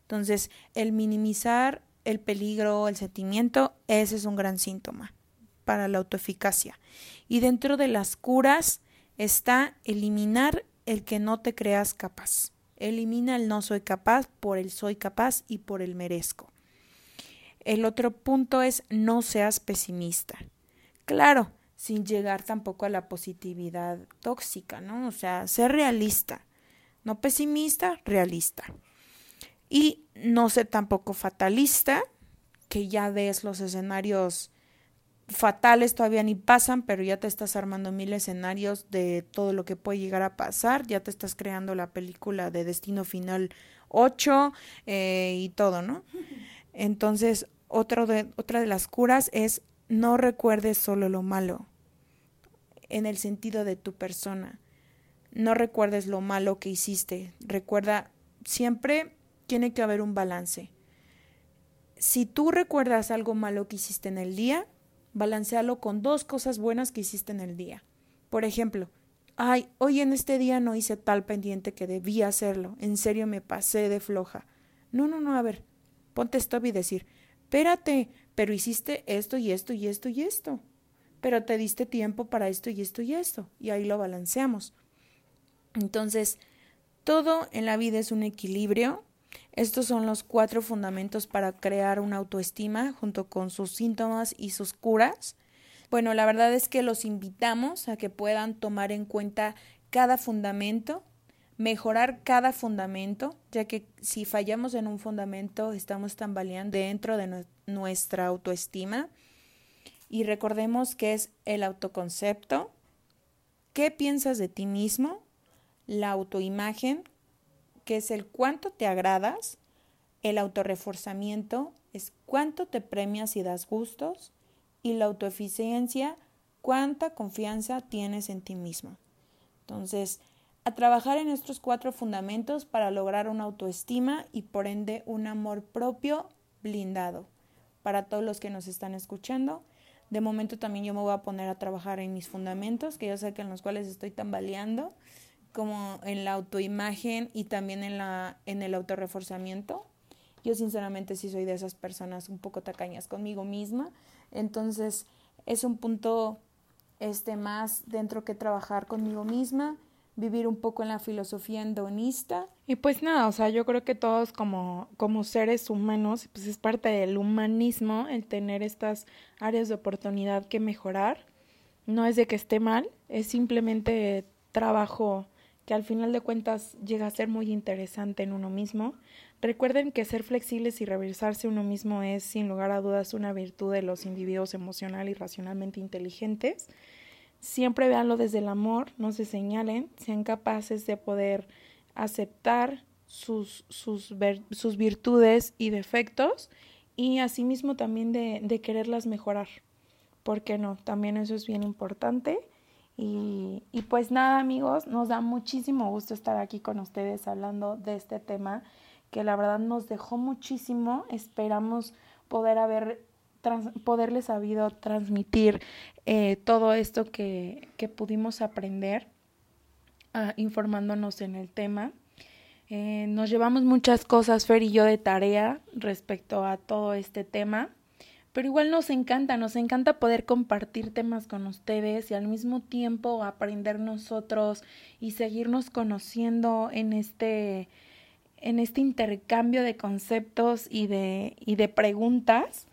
Entonces, el minimizar el peligro, el sentimiento, ese es un gran síntoma para la autoeficacia. Y dentro de las curas está eliminar el que no te creas capaz. Elimina el no soy capaz por el soy capaz y por el merezco. El otro punto es no seas pesimista. Claro, sin llegar tampoco a la positividad tóxica, ¿no? O sea, ser realista. No pesimista, realista. Y no ser tampoco fatalista, que ya ves los escenarios fatales todavía ni pasan, pero ya te estás armando mil escenarios de todo lo que puede llegar a pasar, ya te estás creando la película de Destino Final 8 eh, y todo, ¿no? Entonces, otro de, otra de las curas es no recuerdes solo lo malo, en el sentido de tu persona. No recuerdes lo malo que hiciste. Recuerda, siempre tiene que haber un balance. Si tú recuerdas algo malo que hiciste en el día, balancealo con dos cosas buenas que hiciste en el día. Por ejemplo, ay, hoy en este día no hice tal pendiente que debía hacerlo, en serio me pasé de floja. No, no, no, a ver, ponte stop y decir, espérate, pero hiciste esto y esto y esto y esto. Pero te diste tiempo para esto y esto y esto. Y ahí lo balanceamos. Entonces, todo en la vida es un equilibrio estos son los cuatro fundamentos para crear una autoestima junto con sus síntomas y sus curas. Bueno, la verdad es que los invitamos a que puedan tomar en cuenta cada fundamento, mejorar cada fundamento, ya que si fallamos en un fundamento estamos tambaleando dentro de nuestra autoestima. Y recordemos que es el autoconcepto, qué piensas de ti mismo, la autoimagen, que es el cuánto te agradas, el autorreforzamiento es cuánto te premias y das gustos, y la autoeficiencia, cuánta confianza tienes en ti mismo. Entonces, a trabajar en estos cuatro fundamentos para lograr una autoestima y por ende un amor propio blindado. Para todos los que nos están escuchando, de momento también yo me voy a poner a trabajar en mis fundamentos, que yo sé que en los cuales estoy tambaleando como en la autoimagen y también en, la, en el autorreforzamiento. Yo sinceramente sí soy de esas personas un poco tacañas conmigo misma, entonces es un punto este más dentro que trabajar conmigo misma, vivir un poco en la filosofía endonista. Y pues nada, o sea, yo creo que todos como, como seres humanos, pues es parte del humanismo el tener estas áreas de oportunidad que mejorar. No es de que esté mal, es simplemente trabajo que al final de cuentas llega a ser muy interesante en uno mismo. Recuerden que ser flexibles y reversarse uno mismo es sin lugar a dudas una virtud de los individuos emocional y racionalmente inteligentes. Siempre véanlo desde el amor, no se señalen, sean capaces de poder aceptar sus, sus, sus virtudes y defectos y asimismo también de, de quererlas mejorar. ¿Por qué no? También eso es bien importante. Y, y, pues nada amigos, nos da muchísimo gusto estar aquí con ustedes hablando de este tema que la verdad nos dejó muchísimo. Esperamos poder haber poderles habido transmitir eh, todo esto que, que, pudimos aprender uh, informándonos en el tema. Eh, nos llevamos muchas cosas, Fer y yo, de tarea respecto a todo este tema pero igual nos encanta, nos encanta poder compartir temas con ustedes y al mismo tiempo aprender nosotros y seguirnos conociendo en este en este intercambio de conceptos y de y de preguntas.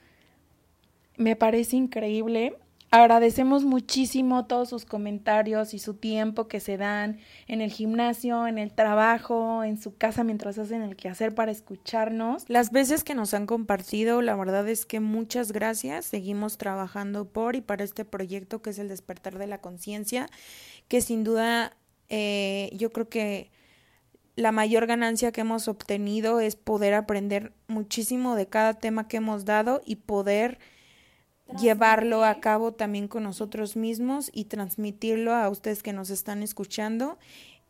Me parece increíble Agradecemos muchísimo todos sus comentarios y su tiempo que se dan en el gimnasio, en el trabajo, en su casa mientras hacen el quehacer para escucharnos. Las veces que nos han compartido, la verdad es que muchas gracias. Seguimos trabajando por y para este proyecto que es el despertar de la conciencia, que sin duda eh, yo creo que la mayor ganancia que hemos obtenido es poder aprender muchísimo de cada tema que hemos dado y poder llevarlo a cabo también con nosotros mismos y transmitirlo a ustedes que nos están escuchando.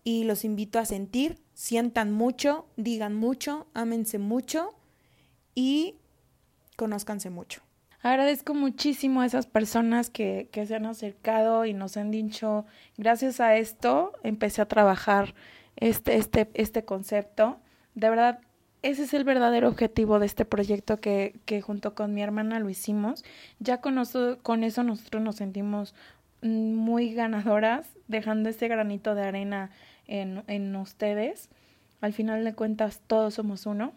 Y los invito a sentir, sientan mucho, digan mucho, ámense mucho y conózcanse mucho. Agradezco muchísimo a esas personas que, que se han acercado y nos han dicho, gracias a esto empecé a trabajar este, este, este concepto. De verdad, ese es el verdadero objetivo de este proyecto que, que junto con mi hermana lo hicimos. Ya con con eso nosotros nos sentimos muy ganadoras, dejando ese granito de arena en, en ustedes. Al final de cuentas, todos somos uno.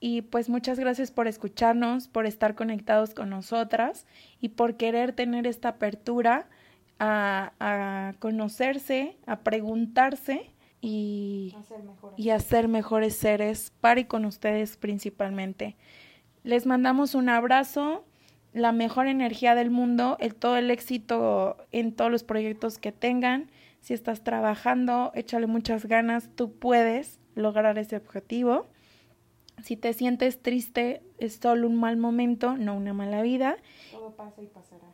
Y pues muchas gracias por escucharnos, por estar conectados con nosotras y por querer tener esta apertura a, a conocerse, a preguntarse y, y a ser mejores seres para y con ustedes principalmente. Les mandamos un abrazo, la mejor energía del mundo, el, todo el éxito en todos los proyectos que tengan. Si estás trabajando, échale muchas ganas, tú puedes lograr ese objetivo. Si te sientes triste, es solo un mal momento, no una mala vida. Todo pasa y pasará.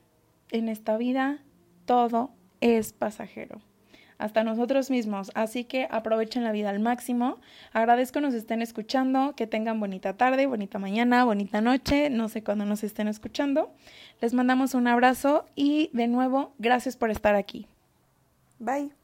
En esta vida, todo es pasajero. Hasta nosotros mismos. Así que aprovechen la vida al máximo. Agradezco nos estén escuchando. Que tengan bonita tarde, bonita mañana, bonita noche. No sé cuándo nos estén escuchando. Les mandamos un abrazo y de nuevo, gracias por estar aquí. Bye.